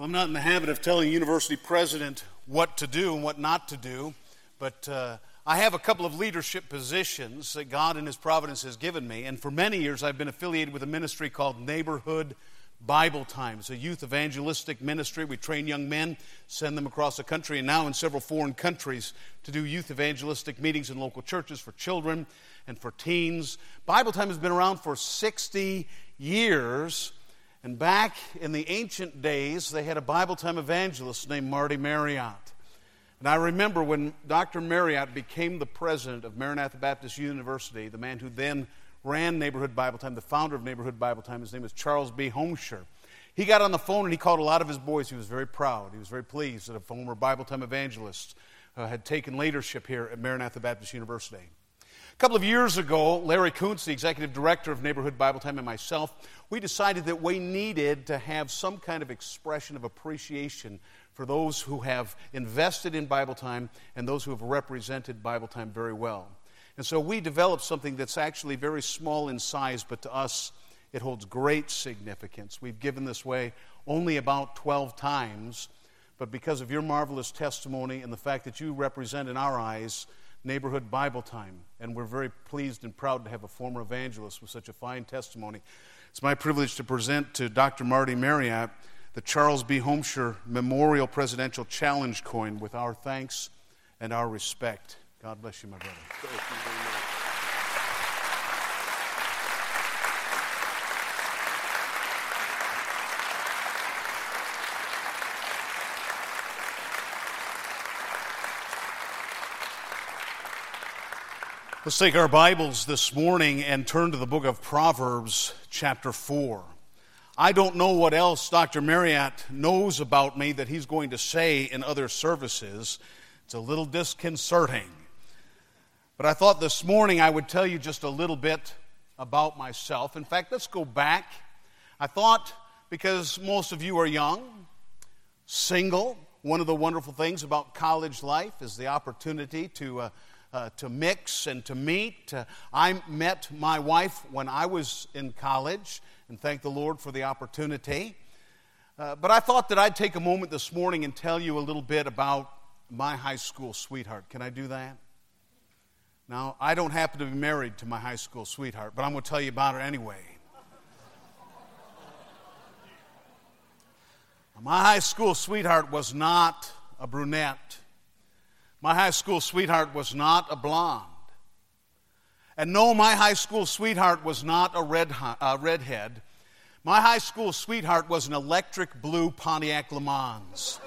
Well, I'm not in the habit of telling university president what to do and what not to do, but uh, I have a couple of leadership positions that God in His providence has given me. And for many years, I've been affiliated with a ministry called Neighborhood Bible Time. It's a youth evangelistic ministry. We train young men, send them across the country, and now in several foreign countries to do youth evangelistic meetings in local churches for children and for teens. Bible Time has been around for 60 years. And back in the ancient days, they had a Bible time evangelist named Marty Marriott. And I remember when Dr. Marriott became the president of Maranatha Baptist University, the man who then ran Neighborhood Bible Time, the founder of Neighborhood Bible Time, his name was Charles B. Homsher. He got on the phone and he called a lot of his boys. He was very proud. He was very pleased that a former Bible Time evangelist uh, had taken leadership here at Maranatha Baptist University. A couple of years ago, Larry Kuntz, the executive director of Neighborhood Bible Time, and myself, we decided that we needed to have some kind of expression of appreciation for those who have invested in Bible time and those who have represented Bible time very well. And so we developed something that's actually very small in size, but to us, it holds great significance. We've given this way only about 12 times, but because of your marvelous testimony and the fact that you represent in our eyes neighborhood Bible time, and we're very pleased and proud to have a former evangelist with such a fine testimony. It's my privilege to present to Dr. Marty Marriott the Charles B. Homsher Memorial Presidential Challenge coin with our thanks and our respect. God bless you, my brother. Let's take our Bibles this morning and turn to the book of Proverbs, chapter 4. I don't know what else Dr. Marriott knows about me that he's going to say in other services. It's a little disconcerting. But I thought this morning I would tell you just a little bit about myself. In fact, let's go back. I thought because most of you are young, single, one of the wonderful things about college life is the opportunity to. Uh, uh, to mix and to meet. Uh, I met my wife when I was in college and thank the Lord for the opportunity. Uh, but I thought that I'd take a moment this morning and tell you a little bit about my high school sweetheart. Can I do that? Now, I don't happen to be married to my high school sweetheart, but I'm going to tell you about her anyway. my high school sweetheart was not a brunette. My high school sweetheart was not a blonde. And no, my high school sweetheart was not a red, uh, redhead. My high school sweetheart was an electric blue Pontiac Le Mans.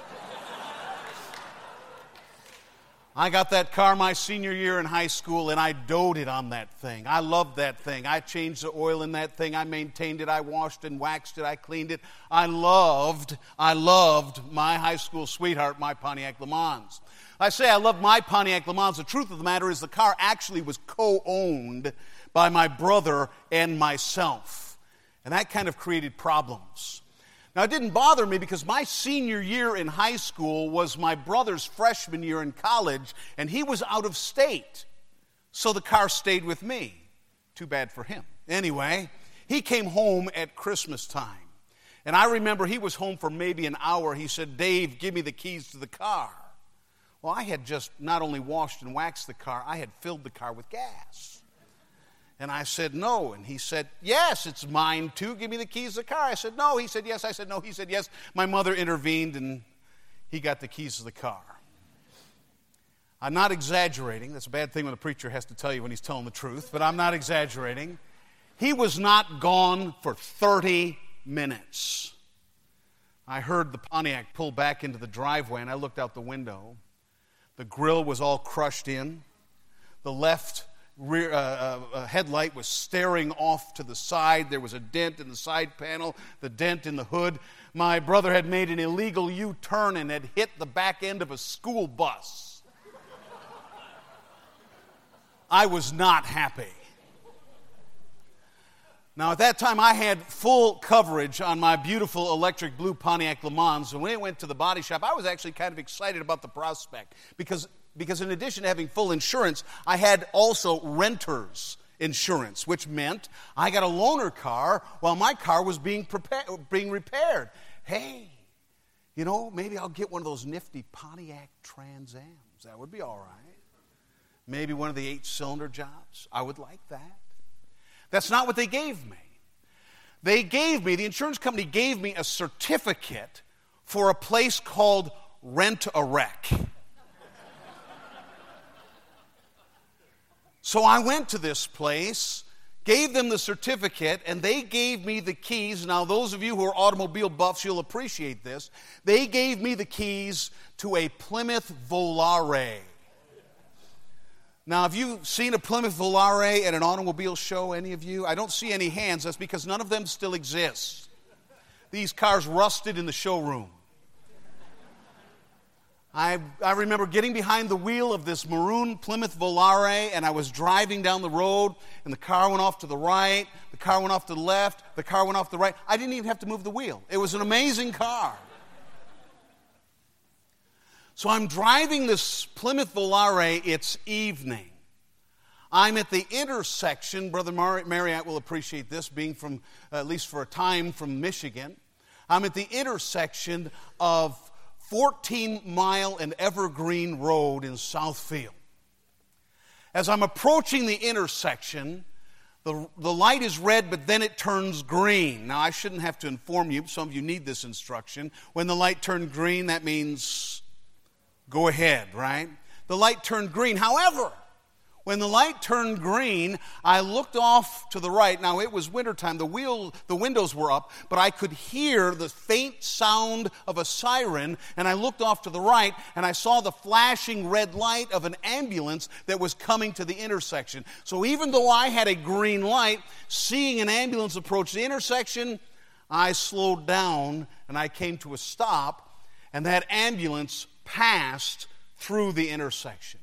I got that car my senior year in high school and I doted on that thing. I loved that thing. I changed the oil in that thing. I maintained it. I washed and waxed it. I cleaned it. I loved, I loved my high school sweetheart, my Pontiac Le Mans. I say I love my Pontiac Le Mans. The truth of the matter is the car actually was co owned by my brother and myself. And that kind of created problems. Now, it didn't bother me because my senior year in high school was my brother's freshman year in college, and he was out of state. So the car stayed with me. Too bad for him. Anyway, he came home at Christmas time. And I remember he was home for maybe an hour. He said, Dave, give me the keys to the car. Well, I had just not only washed and waxed the car, I had filled the car with gas. And I said, No. And he said, Yes, it's mine too. Give me the keys to the car. I said, No. He said, Yes. I said, No. He said, Yes. My mother intervened and he got the keys to the car. I'm not exaggerating. That's a bad thing when a preacher has to tell you when he's telling the truth, but I'm not exaggerating. He was not gone for 30 minutes. I heard the Pontiac pull back into the driveway and I looked out the window. The grill was all crushed in. The left rear, uh, uh, uh, headlight was staring off to the side. There was a dent in the side panel, the dent in the hood. My brother had made an illegal U turn and had hit the back end of a school bus. I was not happy. Now, at that time, I had full coverage on my beautiful electric blue Pontiac Le Mans. And when it went to the body shop, I was actually kind of excited about the prospect because, because in addition to having full insurance, I had also renter's insurance, which meant I got a loaner car while my car was being, prepared, being repaired. Hey, You know, maybe I'll get one of those nifty Pontiac Trans Ams. That would be all right. Maybe one of the eight cylinder jobs. I would like that. That's not what they gave me. They gave me, the insurance company gave me a certificate for a place called Rent a Wreck. So I went to this place, gave them the certificate, and they gave me the keys. Now, those of you who are automobile buffs, you'll appreciate this. They gave me the keys to a Plymouth Volare. Now, have you seen a Plymouth Volare at an automobile show, any of you? I don't see any hands. That's because none of them still exist. These cars rusted in the showroom. I, I remember getting behind the wheel of this maroon Plymouth Volare, and I was driving down the road, and the car went off to the right, the car went off to the left, the car went off to the right. I didn't even have to move the wheel. It was an amazing car. So I'm driving this Plymouth Volare, it's evening. I'm at the intersection, Brother Marriott will appreciate this, being from, at least for a time, from Michigan. I'm at the intersection of 14 Mile and Evergreen Road in Southfield. As I'm approaching the intersection, the, the light is red, but then it turns green. Now, I shouldn't have to inform you, some of you need this instruction. When the light turned green, that means go ahead, right? The light turned green. However, when the light turned green, I looked off to the right. Now it was wintertime. The wheel, the windows were up, but I could hear the faint sound of a siren, and I looked off to the right and I saw the flashing red light of an ambulance that was coming to the intersection. So even though I had a green light, seeing an ambulance approach the intersection, I slowed down and I came to a stop, and that ambulance passed through the intersection.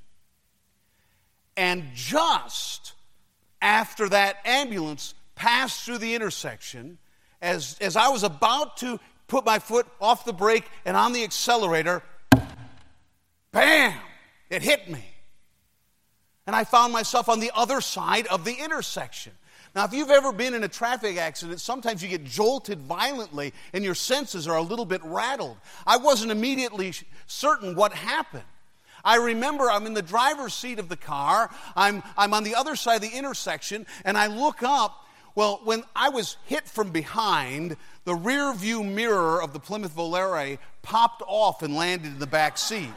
And just after that ambulance passed through the intersection, as, as I was about to put my foot off the brake and on the accelerator, bam, it hit me. And I found myself on the other side of the intersection. Now, if you've ever been in a traffic accident, sometimes you get jolted violently and your senses are a little bit rattled. I wasn't immediately certain what happened. I remember I'm in the driver's seat of the car, I'm, I'm on the other side of the intersection, and I look up. Well, when I was hit from behind, the rear view mirror of the Plymouth Volare popped off and landed in the back seat.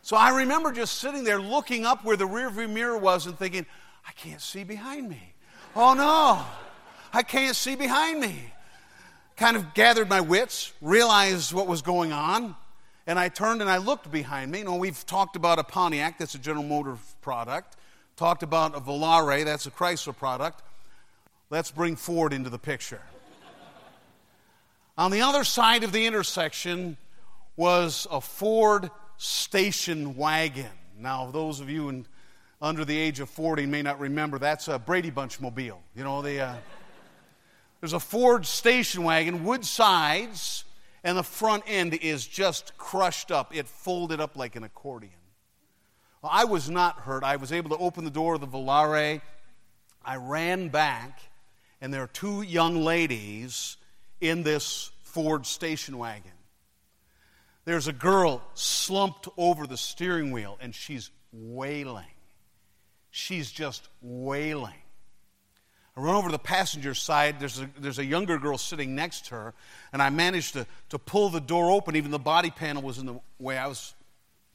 So I remember just sitting there looking up where the rear view mirror was and thinking, I can't see behind me. Oh no, I can't see behind me. Kind of gathered my wits, realized what was going on, and I turned and I looked behind me. You know, we've talked about a Pontiac, that's a General Motors product. Talked about a Volare, that's a Chrysler product. Let's bring Ford into the picture. On the other side of the intersection was a Ford station wagon. Now, those of you in under the age of 40 may not remember, that's a Brady Bunch mobile. You know, they, uh, there's a Ford station wagon, wood sides, and the front end is just crushed up. It folded up like an accordion. Well, I was not hurt. I was able to open the door of the Volare. I ran back, and there are two young ladies in this Ford station wagon. There's a girl slumped over the steering wheel, and she's wailing she's just wailing. I run over to the passenger side. There's a, there's a younger girl sitting next to her, and I managed to, to pull the door open. Even the body panel was in the way. I was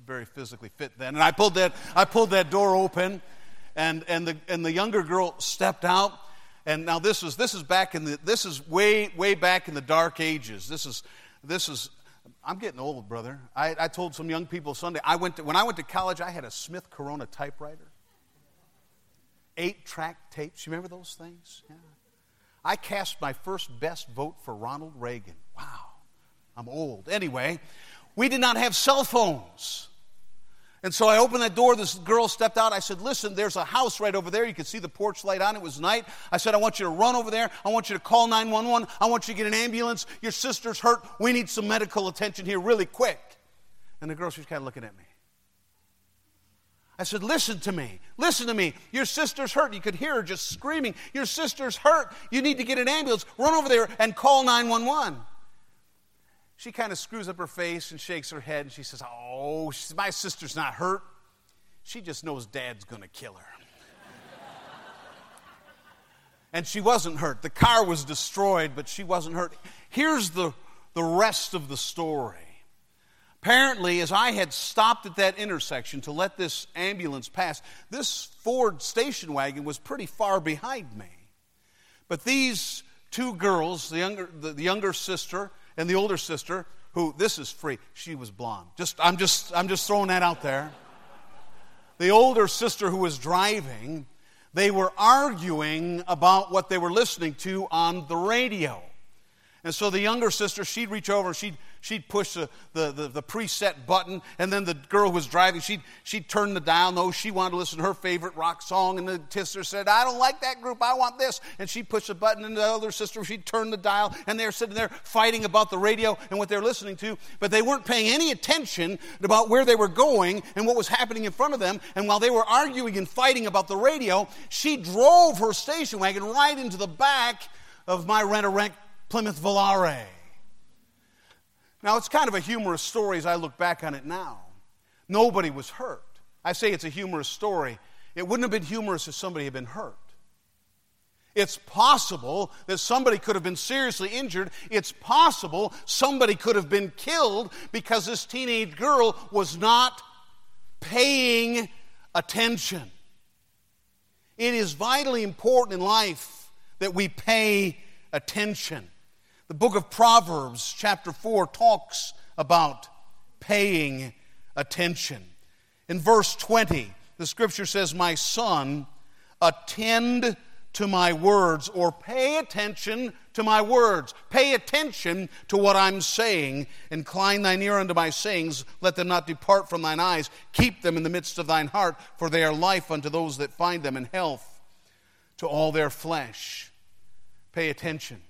very physically fit then. And I pulled that, I pulled that door open, and, and, the, and the younger girl stepped out. And now this is, this is back in the, this is way, way back in the dark ages. This is, this is, I'm getting old, brother. I, I told some young people Sunday, I went to, when I went to college, I had a Smith Corona typewriter eight track tapes. You remember those things? Yeah. I cast my first best vote for Ronald Reagan. Wow, I'm old. Anyway, we did not have cell phones. And so I opened that door. This girl stepped out. I said, Listen, there's a house right over there. You can see the porch light on. It was night. I said, I want you to run over there. I want you to call 911. I want you to get an ambulance. Your sister's hurt. We need some medical attention here really quick. And the girl, was kind of looking at me. I said, Listen to me. Listen to me. Your sister's hurt. You could hear her just screaming. Your sister's hurt. You need to get an ambulance. Run over there and call 911. she kind of screws up her face and shakes her head and she says, Oh, my sister's not hurt. She just knows dad's going to kill her. and she wasn't hurt. The car was destroyed, but she wasn't hurt. Here's the, the rest of the story. Apparently, as I had stopped at that intersection to let this ambulance pass, this Ford station wagon was pretty far behind me. But these two girls, the younger, the, the younger sister and the older sister, who this is free, she was blonde. Just I'm just I'm just throwing that out there. The older sister who was driving, they were arguing about what they were listening to on the radio. And so the younger sister, she'd reach over and she'd she'd push the, the, the, the, preset button, and then the girl who was driving, she'd, she'd turn the dial. No, she wanted to listen to her favorite rock song, and the sister said, I don't like that group, I want this. And she'd push the button, and the other sister, she'd turn the dial, and they're sitting there fighting about the radio and what they're listening to, but they weren't paying any attention about where they were going and what was happening in front of them. And while they were arguing and fighting about the radio, she drove her station wagon right into the back of my rent-a-wreck Plymouth Volare. Now, it's kind of a humorous story as I look back on it now. Nobody was hurt. I say it's a humorous story. It wouldn't have been humorous if somebody had been hurt. It's possible that somebody could have been seriously injured. It's possible somebody could have been killed because this teenage girl was not paying attention. It is vitally important in life that we pay attention. The book of Proverbs, chapter 4, talks about paying attention. In verse 20, the scripture says, My son, attend to my words, or pay attention to my words. Pay attention to what I'm saying. Incline thine ear unto my sayings. Let them not depart from thine eyes. Keep them in the midst of thine heart, for they are life unto those that find them, and health to all their flesh. Pay attention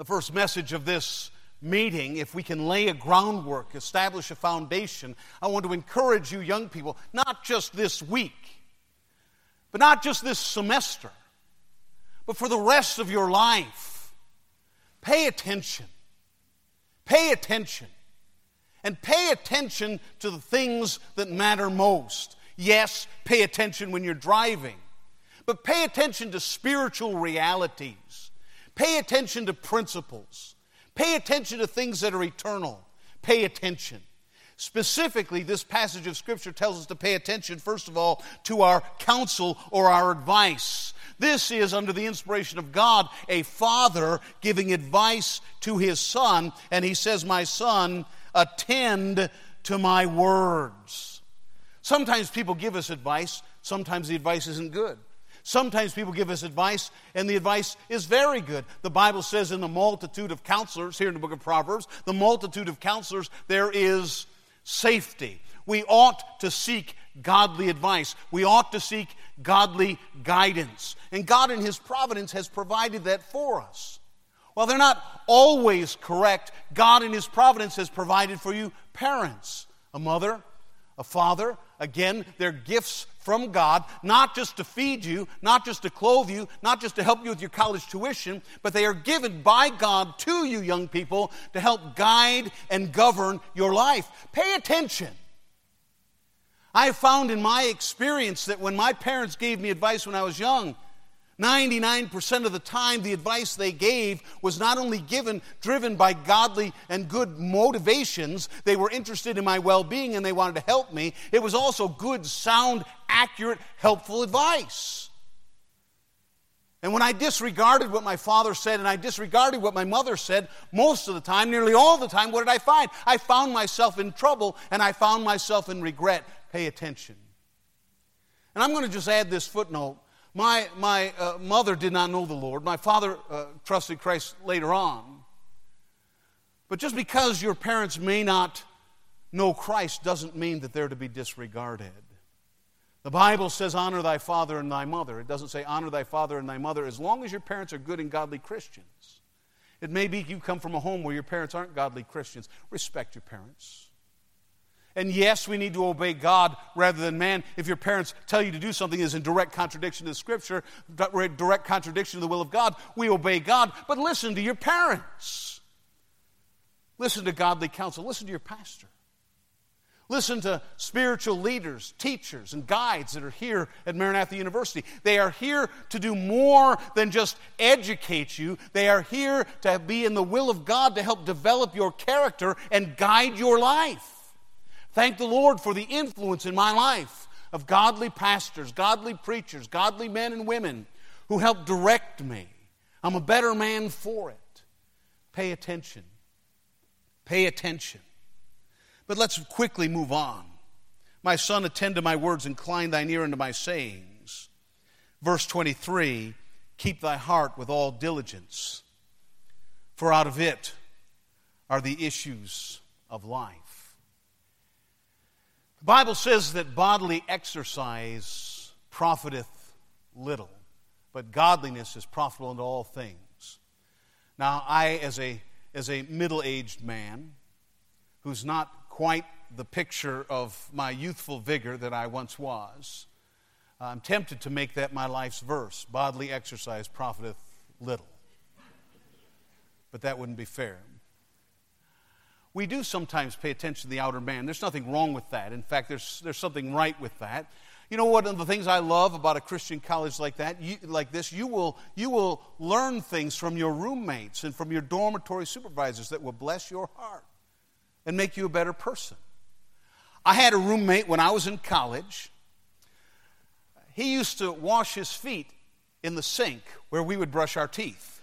the first message of this meeting, if we can lay a groundwork, establish a foundation, I want to encourage you, young people, not just this week, but not just this semester, but for the rest of your life. Pay attention. Pay attention. And pay attention to the things that matter most. Yes, pay attention when you're driving, but pay attention to spiritual realities Pay attention to principles. Pay attention to things that are eternal. Pay attention. Specifically, this passage of Scripture tells us to pay attention, first of all, to our counsel or our advice. This is, under the inspiration of God, a father giving advice to his son, and he says, My son, attend to my words. Sometimes people give us advice, sometimes the advice isn't good. Sometimes people give us advice, and the advice is very good. The Bible says, in the multitude of counselors, here in the book of Proverbs, the multitude of counselors, there is safety. We ought to seek godly advice. We ought to seek godly guidance. And God, in His providence, has provided that for us. While they're not always correct, God, in His providence, has provided for you parents, a mother, a father. Again, they're gifts from God, not just to feed you, not just to clothe you, not just to help you with your college tuition, but they are given by God to you, young people, to help guide and govern your life. Pay attention. I found in my experience that when my parents gave me advice when I was young, 99% of the time, the advice they gave was not only given, driven by godly and good motivations, they were interested in my well being and they wanted to help me. It was also good, sound, accurate, helpful advice. And when I disregarded what my father said and I disregarded what my mother said, most of the time, nearly all the time, what did I find? I found myself in trouble and I found myself in regret. Pay attention. And I'm going to just add this footnote my, my uh, mother did not know the Lord. My father uh, trusted Christ later on. But just because your parents may not know Christ doesn't mean that they're to be disregarded. The Bible says, honor thy father and thy mother. It doesn't say, honor thy father and thy mother as long as your parents are good and godly Christians. It may be you come from a home where your parents aren't godly Christians. Respect your parents. And yes, we need to obey God rather than man. If your parents tell you to do something is in direct contradiction to Scripture, direct contradiction to the will of God, we obey God. But listen to your parents. Listen to godly counsel. Listen to your pastor. Listen to spiritual leaders, teachers, and guides that are here at Maranatha University. They are here to do more than just educate you. They are here to be in the will of God to help develop your character and guide your life. Thank the Lord for the influence in my life of godly pastors, godly preachers, godly men and women who help direct me. I'm a better man for it. Pay attention. Pay attention. But let's quickly move on. My son, attend to my words, incline thine ear unto my sayings. Verse 23 Keep thy heart with all diligence, for out of it are the issues of life. The Bible says that bodily exercise profiteth little, but godliness is profitable unto all things. Now, I, as a, as a middle aged man who's not quite the picture of my youthful vigor that I once was. I'm tempted to make that my life's verse bodily exercise profiteth little. But that wouldn't be fair. We do sometimes pay attention to the outer man. There's nothing wrong with that. In fact, there's, there's something right with that. You know what? One of the things I love about a Christian college like that, you, like this, you will, you will learn things from your roommates and from your dormitory supervisors that will bless your heart and make you a better person. I had a roommate when I was in college. He used to wash his feet in the sink where we would brush our teeth.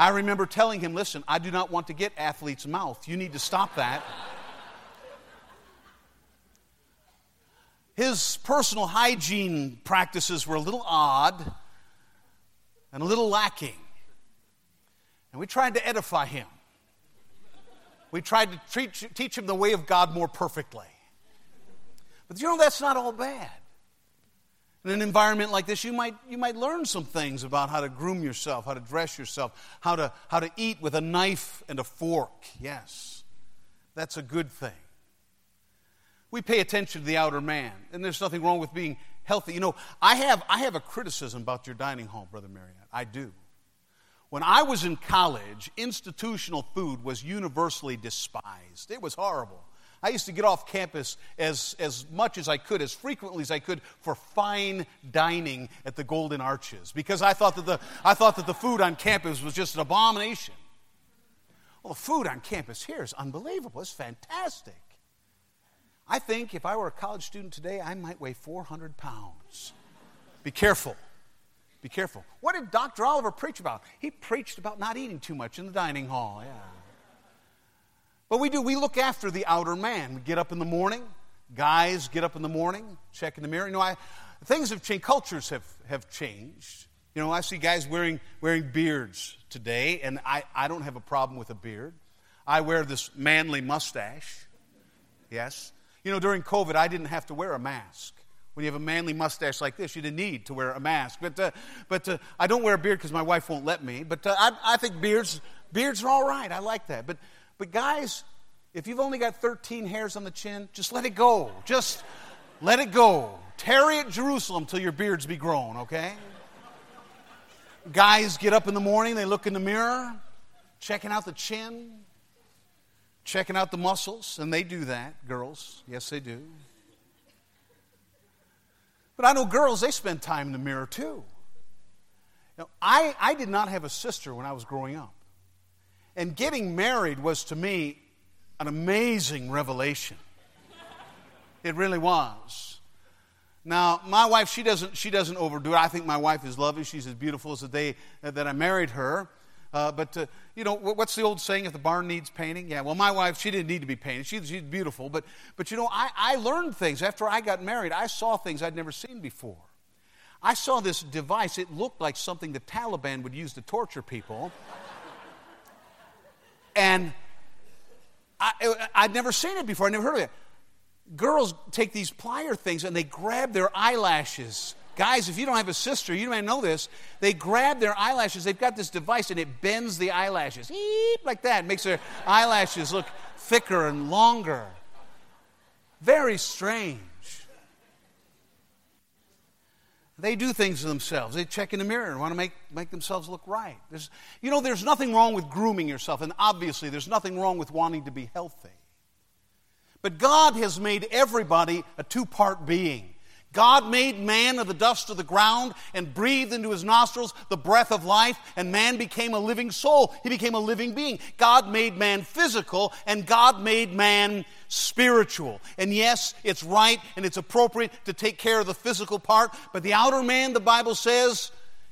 I remember telling him, listen, I do not want to get athlete's mouth. You need to stop that. His personal hygiene practices were a little odd and a little lacking. And we tried to edify him. We tried to teach, teach him the way of God more perfectly. But you know, that's not all bad. In an environment like this, you might, you might learn some things about how to groom yourself, how to dress yourself, how to, how to eat with a knife and a fork. Yes, that's a good thing. We pay attention to the outer man, and there's nothing wrong with being healthy. You know, I have, I have a criticism about your dining hall, Brother Marriott. I do. When I was in college, institutional food was universally despised. It was horrible. I used to get off campus as, as much as I could, as frequently as I could, for fine dining at the Golden Arches because I thought that the, I thought that the food on campus was just an abomination. Well, the food on campus here is unbelievable. It's fantastic. I think if I were a college student today, I might weigh 400 pounds. Be careful. Be careful. What did Dr. Oliver preach about? He preached about not eating too much in the dining hall. Yeah. But we do, we look after the outer man. We get up in the morning. Guys get up in the morning, check in the mirror. You know, I, things have changed, cultures have, have changed. You know, I see guys wearing, wearing beards today, and I, I don't have a problem with a beard. I wear this manly mustache. Yes. You know, during COVID, I didn't have to wear a mask. When you have a manly mustache like this, you didn't need to wear a mask. But, uh, but uh, I don't wear a beard because my wife won't let me. But uh, I, I think beards, beards are all right. I like that. But, but guys, if you've only got 13 hairs on the chin, just let it go. Just let it go. Tarry at Jerusalem till your beards be grown, okay? Guys get up in the morning, they look in the mirror, checking out the chin, checking out the muscles, and they do that, girls. Yes, they do. But I know girls, they spend time in the mirror too. Now, I, I did not have a sister when I was growing up. And getting married was to me an amazing revelation. It really was. Now, my wife, she doesn't, she doesn't overdo it. I think my wife is lovely. She's as beautiful as the day that I married her. Uh, but, uh, you know, what's the old saying, if the barn needs painting? Yeah, well, my wife, she didn't need to be painted. She, she's beautiful. But, but, you know, I, I learned things. After I got married, I saw things I'd never seen before. I saw this device. It looked like something the Taliban would use to torture people. And I, I'd never seen it before. I never heard of it. Girls take these plier things and they grab their eyelashes Guys, if you don't have a sister, you may know this. They grab their eyelashes, they've got this device, and it bends the eyelashes. Eep, like that. Makes their eyelashes look thicker and longer. Very strange. They do things to themselves. They check in the mirror and want to make, make themselves look right. There's, you know, there's nothing wrong with grooming yourself, and obviously, there's nothing wrong with wanting to be healthy. But God has made everybody a two part being. God made man of the dust of the ground and breathed into his nostrils the breath of life, and man became a living soul. He became a living being. God made man physical, and God made man spiritual. And yes, it's right and it's appropriate to take care of the physical part, but the outer man, the Bible says,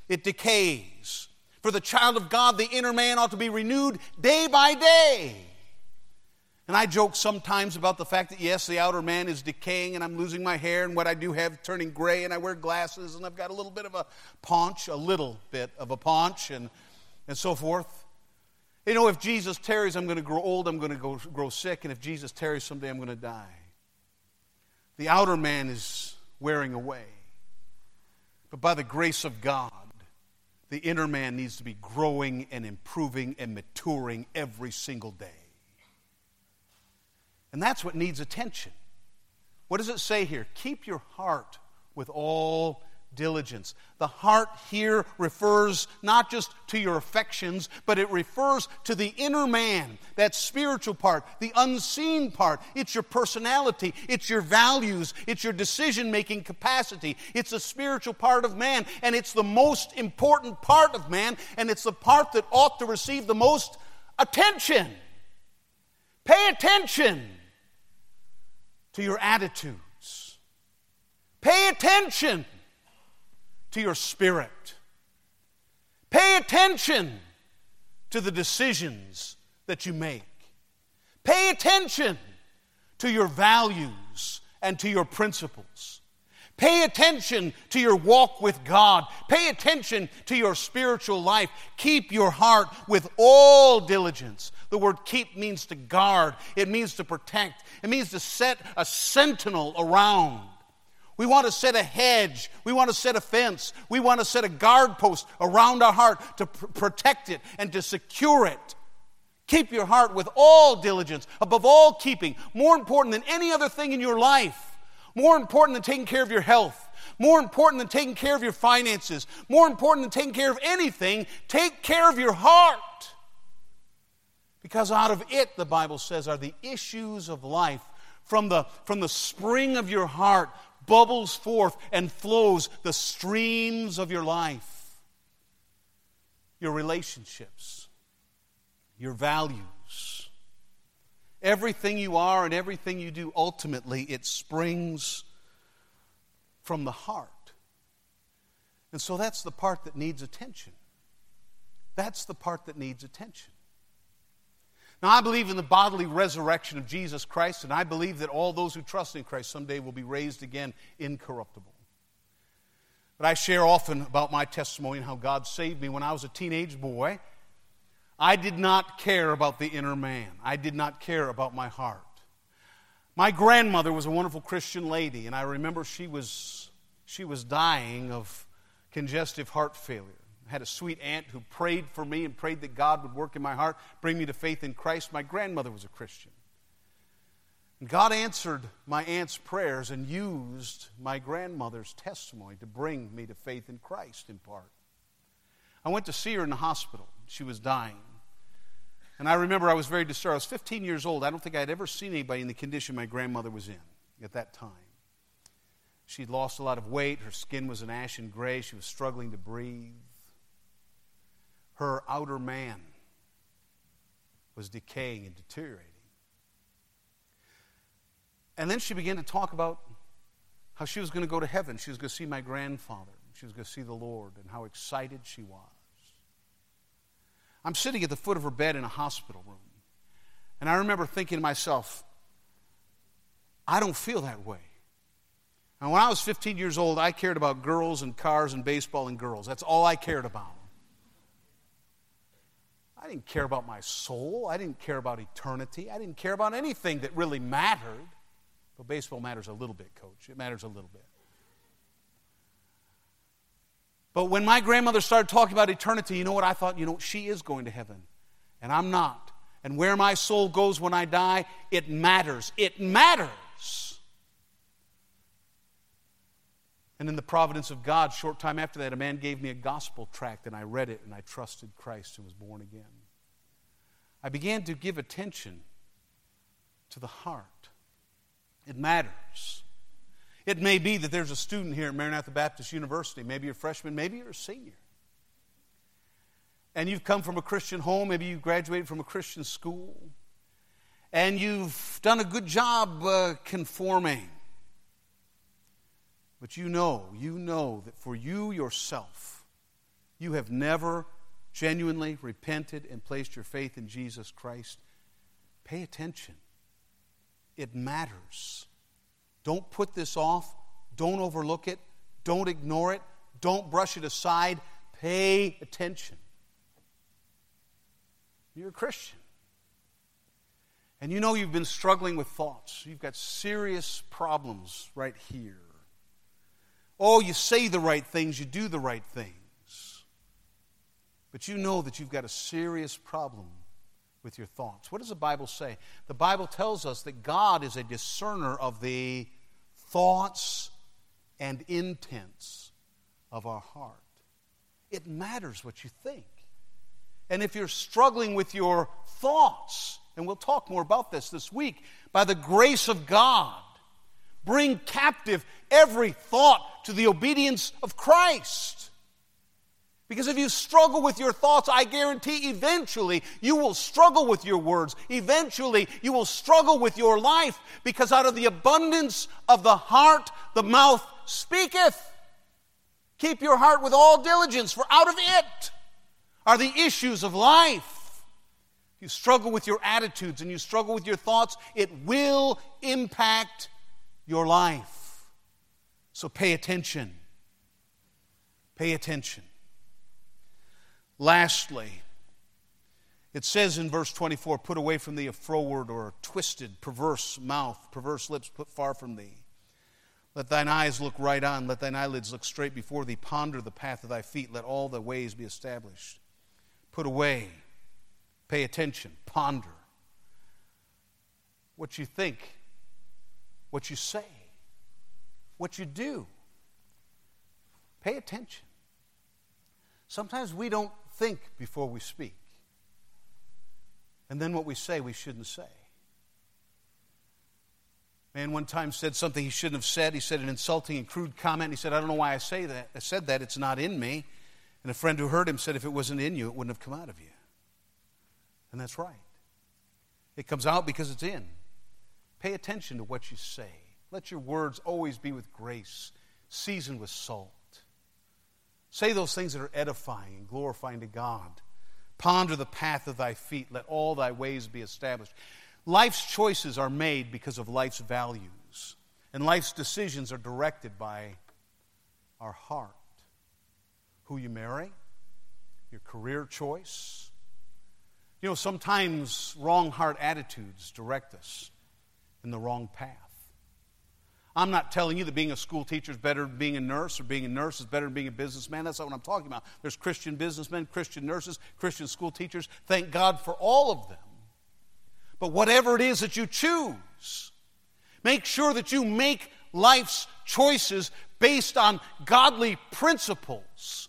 it decays. For the child of God, the inner man ought to be renewed day by day. And I joke sometimes about the fact that, yes, the outer man is decaying and I'm losing my hair and what I do have turning gray and I wear glasses and I've got a little bit of a paunch, a little bit of a paunch and, and so forth. You know, if Jesus tarries, I'm going to grow old, I'm going to grow sick, and if Jesus tarries someday, I'm going to die. The outer man is wearing away. But by the grace of God, the inner man needs to be growing and improving and maturing every single day. And that's what needs attention. What does it say here? Keep your heart with all diligence. The heart here refers not just to your affections, but it refers to the inner man, that spiritual part, the unseen part. It's your personality, it's your values, it's your decision making capacity. It's a spiritual part of man, and it's the most important part of man, and it's the part that ought to receive the most attention. Pay attention to your attitudes. Pay attention to your spirit. Pay attention to the decisions that you make. Pay attention to your values and to your principles. Pay attention to your walk with God. Pay attention to your spiritual life. Keep your heart with all diligence. The word keep means to guard, it means to protect, it means to set a sentinel around. We want to set a hedge. We want to set a fence. We want to set a guard post around our heart to pr- protect it and to secure it. Keep your heart with all diligence, above all keeping, more important than any other thing in your life, more important than taking care of your health, more important than taking care of your finances, more important than taking care of anything, take care of your heart. Because out of it, the Bible says, are the issues of life. From the, from the spring of your heart bubbles forth and flows the streams of your life, your relationships, your values. Everything you are and everything you do, ultimately, it springs from the heart. And so that's the part that needs attention. That's the part that needs attention. Now, I believe in the bodily resurrection of Jesus Christ, and I believe that all those who trust in Christ someday will be raised again incorruptible. But I share often about my testimony and how God saved me when I was a teenage boy. I did not care about the inner man, I did not care about my heart. My grandmother was a wonderful Christian lady, and I remember she was, she was dying of congestive heart failure I had a sweet aunt who prayed for me and prayed that God would work in my heart, bring me to faith in Christ. My grandmother was a Christian. And God answered my aunt's prayers and used my grandmother's testimony to bring me to faith in Christ in part. I went to see her in the hospital. She was dying. And I remember I was very disturbed. I was 15 years old. I don't think I'd ever seen anybody in the condition my grandmother was in at that time. She'd lost a lot of weight. Her skin was an ashen gray. She was struggling to breathe her outer man was decaying and deteriorating. And then she began to talk about how she was going to go to heaven. She was going to see my grandfather. She was going to see the Lord and how excited she was. I'm sitting at the foot of her bed in a hospital room. And I remember thinking to myself, I don't feel that way. And when I was 15 years old, I cared about girls and cars and baseball and girls. That's all I cared about. I didn't care about my soul. I didn't care about eternity. I didn't care about anything that really mattered. But baseball matters a little bit, coach. It matters a little bit. But when my grandmother started talking about eternity, you know what I thought? You know, she is going to heaven, and I'm not. And where my soul goes when I die, it matters. It matters. And in the providence of God, short time after that, a man gave me a gospel tract, and I read it, and I trusted Christ and was born again. I began to give attention to the heart. It matters. It may be that there's a student here at Maranatha Baptist University. Maybe you're a freshman, maybe you're a senior. And you've come from a Christian home, maybe you graduated from a Christian school, and you've done a good job uh, conforming. But you know, you know that for you yourself, you have never genuinely repented and placed your faith in Jesus Christ. Pay attention. It matters. Don't put this off. Don't overlook it. Don't ignore it. Don't brush it aside. Pay attention. You're a Christian. And you know you've been struggling with thoughts. You've got serious problems right here. Oh, you say the right things, you do the right things. But you know that you've got a serious problem with your thoughts. What does the Bible say? The Bible tells us that God is a discerner of the thoughts and intents of our heart. It matters what you think. And if you're struggling with your thoughts, and we'll talk more about this this week, by the grace of God, bring captive every thought to the obedience of Christ. Because if you struggle with your thoughts, I guarantee eventually you will struggle with your words. Eventually you will struggle with your life because out of the abundance of the heart, the mouth speaketh. Keep your heart with all diligence, for out of it are the issues of life. If you struggle with your attitudes and you struggle with your thoughts, it will impact your life. So pay attention. Pay attention. Lastly, it says in verse 24, put away from thee a froward or a twisted, perverse mouth, perverse lips put far from thee. Let thine eyes look right on, let thine eyelids look straight before thee. Ponder the path of thy feet, let all the ways be established put away, pay attention, ponder what you think, what you say, what you do. Pay attention. Sometimes we don't think before we speak. And then what we say, we shouldn't say. Man one time said something he shouldn't have said. He said an insulting and crude comment. He said, I don't know why I say that. I said that. It's not in me. And a friend who heard him said, if it wasn't in you, it wouldn't have come out of you. And that's right. It comes out because it's in. Pay attention to what you say. Let your words always be with grace, seasoned with salt. Say those things that are edifying and glorifying to God. Ponder the path of thy feet. Let all thy ways be established. Life's choices are made because of life's values, and life's decisions are directed by our heart who you marry, your career choice. You know, sometimes wrong heart attitudes direct us in the wrong path. I'm not telling you that being a school teacher is better than being a nurse or being a nurse is better than being a businessman. That's not what I'm talking about. There's Christian businessmen, Christian nurses, Christian school teachers. Thank God for all of them. But whatever it is that you choose, make sure that you make life's choices based on godly principles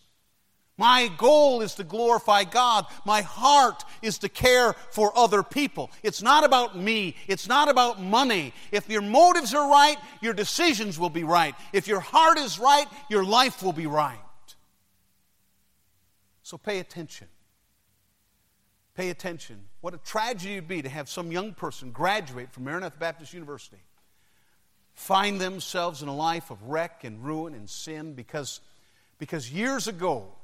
my goal is to glorify God. My heart is to care for other people. It's not about me. It's not about money. If your motives are right, your decisions will be right. If your heart is right, your life will be right. So pay attention. Pay attention. What a tragedy it would be to have some young person graduate from Maranatha Baptist University, find themselves in a life of wreck and ruin and sin because, because years ago,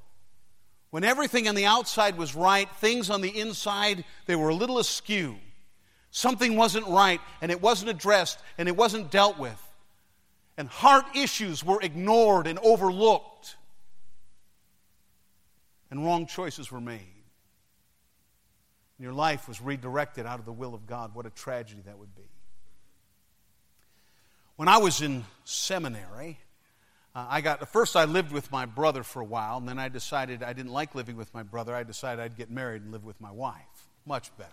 when everything on the outside was right, things on the inside, they were a little askew. Something wasn't right, and it wasn't addressed, and it wasn't dealt with. And heart issues were ignored and overlooked. And wrong choices were made. And your life was redirected out of the will of God. What a tragedy that would be. When I was in seminary, uh, I got, first I lived with my brother for a while, and then I decided I didn't like living with my brother. I decided I'd get married and live with my wife. Much better.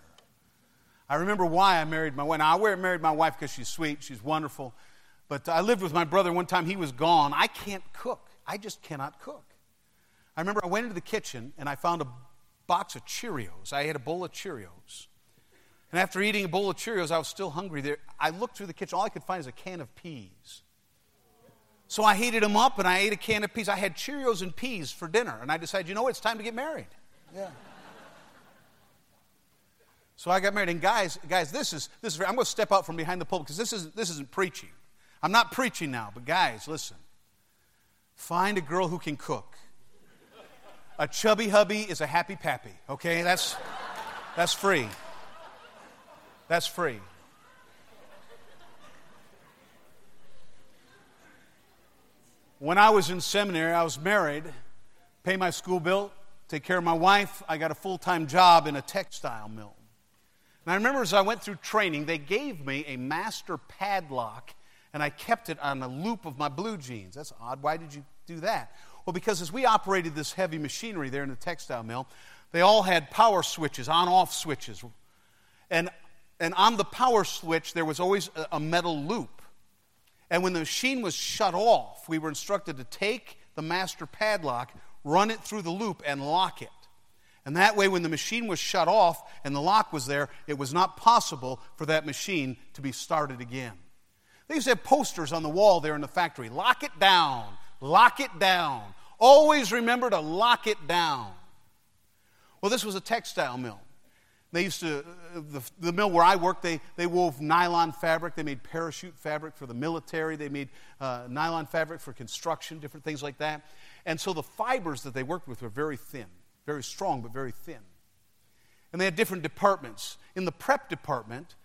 I remember why I married my wife. Now, I married my wife because she's sweet, she's wonderful. But I lived with my brother one time, he was gone. I can't cook. I just cannot cook. I remember I went into the kitchen and I found a box of Cheerios. I had a bowl of Cheerios. And after eating a bowl of Cheerios, I was still hungry. There, I looked through the kitchen. All I could find is a can of peas. So I heated them up and I ate a can of peas. I had Cheerios and peas for dinner. And I decided, you know what, it's time to get married. Yeah. So I got married. And guys, guys, this is this is. I'm going to step out from behind the pulpit because this isn't this isn't preaching. I'm not preaching now, but guys, listen. Find a girl who can cook. A chubby hubby is a happy pappy. Okay, that's that's free. That's free. When I was in seminary, I was married, pay my school bill, take care of my wife. I got a full time job in a textile mill. And I remember as I went through training, they gave me a master padlock and I kept it on the loop of my blue jeans. That's odd. Why did you do that? Well, because as we operated this heavy machinery there in the textile mill, they all had power switches, on off switches. And, and on the power switch, there was always a, a metal loop. And when the machine was shut off, we were instructed to take the master padlock, run it through the loop, and lock it. And that way, when the machine was shut off and the lock was there, it was not possible for that machine to be started again. They used to have posters on the wall there in the factory lock it down, lock it down. Always remember to lock it down. Well, this was a textile mill. They used to, uh, the, the, mill where I worked, they, they wove nylon fabric. They made parachute fabric for the military. They made uh, nylon fabric for construction, different things like that. And so the fibers that they worked with were very thin, very strong, but very thin. And they had different departments. In the prep department,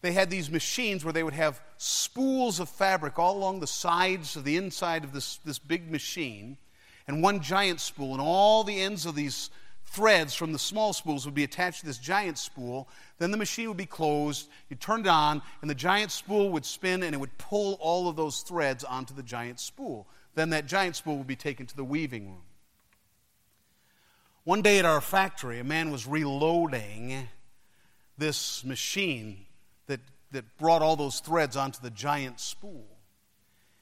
they had these machines where they would have spools of fabric all along the sides of the inside of this, this big machine, and one giant spool, and all the ends of these threads from the small spools would be attached to this giant spool. Then the machine would be closed, you turned it on, and the giant spool would spin and it would pull all of those threads onto the giant spool. Then that giant spool would be taken to the weaving room. One day at our factory, a man was reloading this machine that, that brought all those threads onto the giant spool.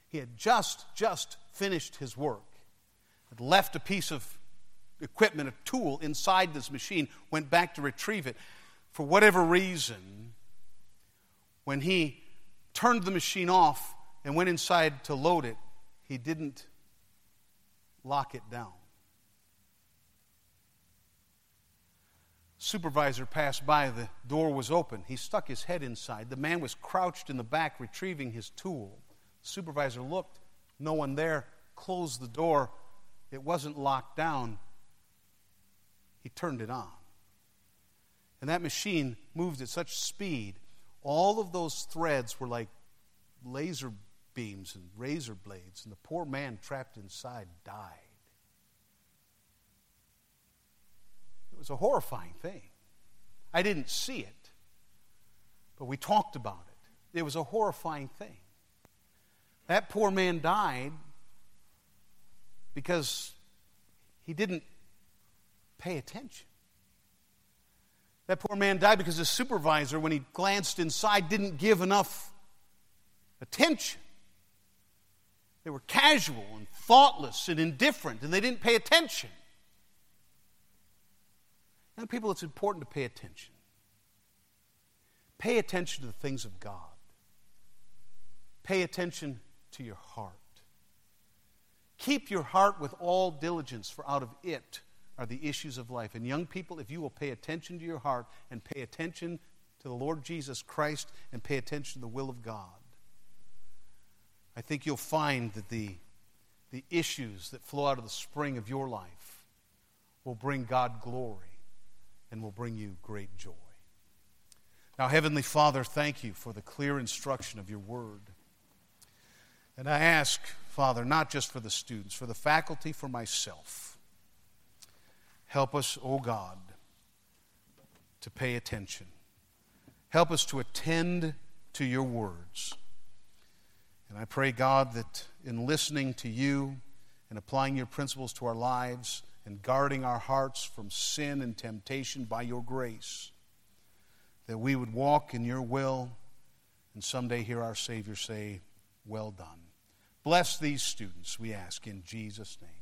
He had just, just finished his work, had left a piece of equipment, a tool inside this machine, went back to retrieve it. For whatever reason, when he turned the machine off and went inside to load it, he didn't lock it down. Supervisor passed by, the door was open. He stuck his head inside. The man was crouched in the back retrieving his tool. supervisor looked, no one there, closed the door. It wasn't locked down. He turned it on. And that machine moved at such speed, all of those threads were like laser beams and razor blades, and the poor man trapped inside died. It was a horrifying thing. I didn't see it, but we talked about it. It was a horrifying thing. That poor man died because he didn't pay attention. That poor man died because his supervisor, when he glanced inside, didn't give enough attention. They were casual and thoughtless and indifferent, and they didn't pay attention. Now, people, it's important to pay attention. Pay attention to the things of God. Pay attention to your heart. Keep your heart with all diligence, for out of it are the issues of life. And young people, if you will pay attention to your heart and pay attention to the Lord Jesus Christ and pay attention to the will of God, I think you'll find that the, the issues that flow out of the spring of your life will bring God glory and will bring you great joy. Now, Heavenly Father, thank you for the clear instruction of your word. And I ask, Father, not just for the students, for the faculty, for myself Help us, O oh God, to pay attention. Help us to attend to your words. And I pray, God, that in listening to you and applying your principles to our lives and guarding our hearts from sin and temptation by your grace, that we would walk in your will and someday hear our Savior say, well done. Bless these students, we ask in Jesus' name.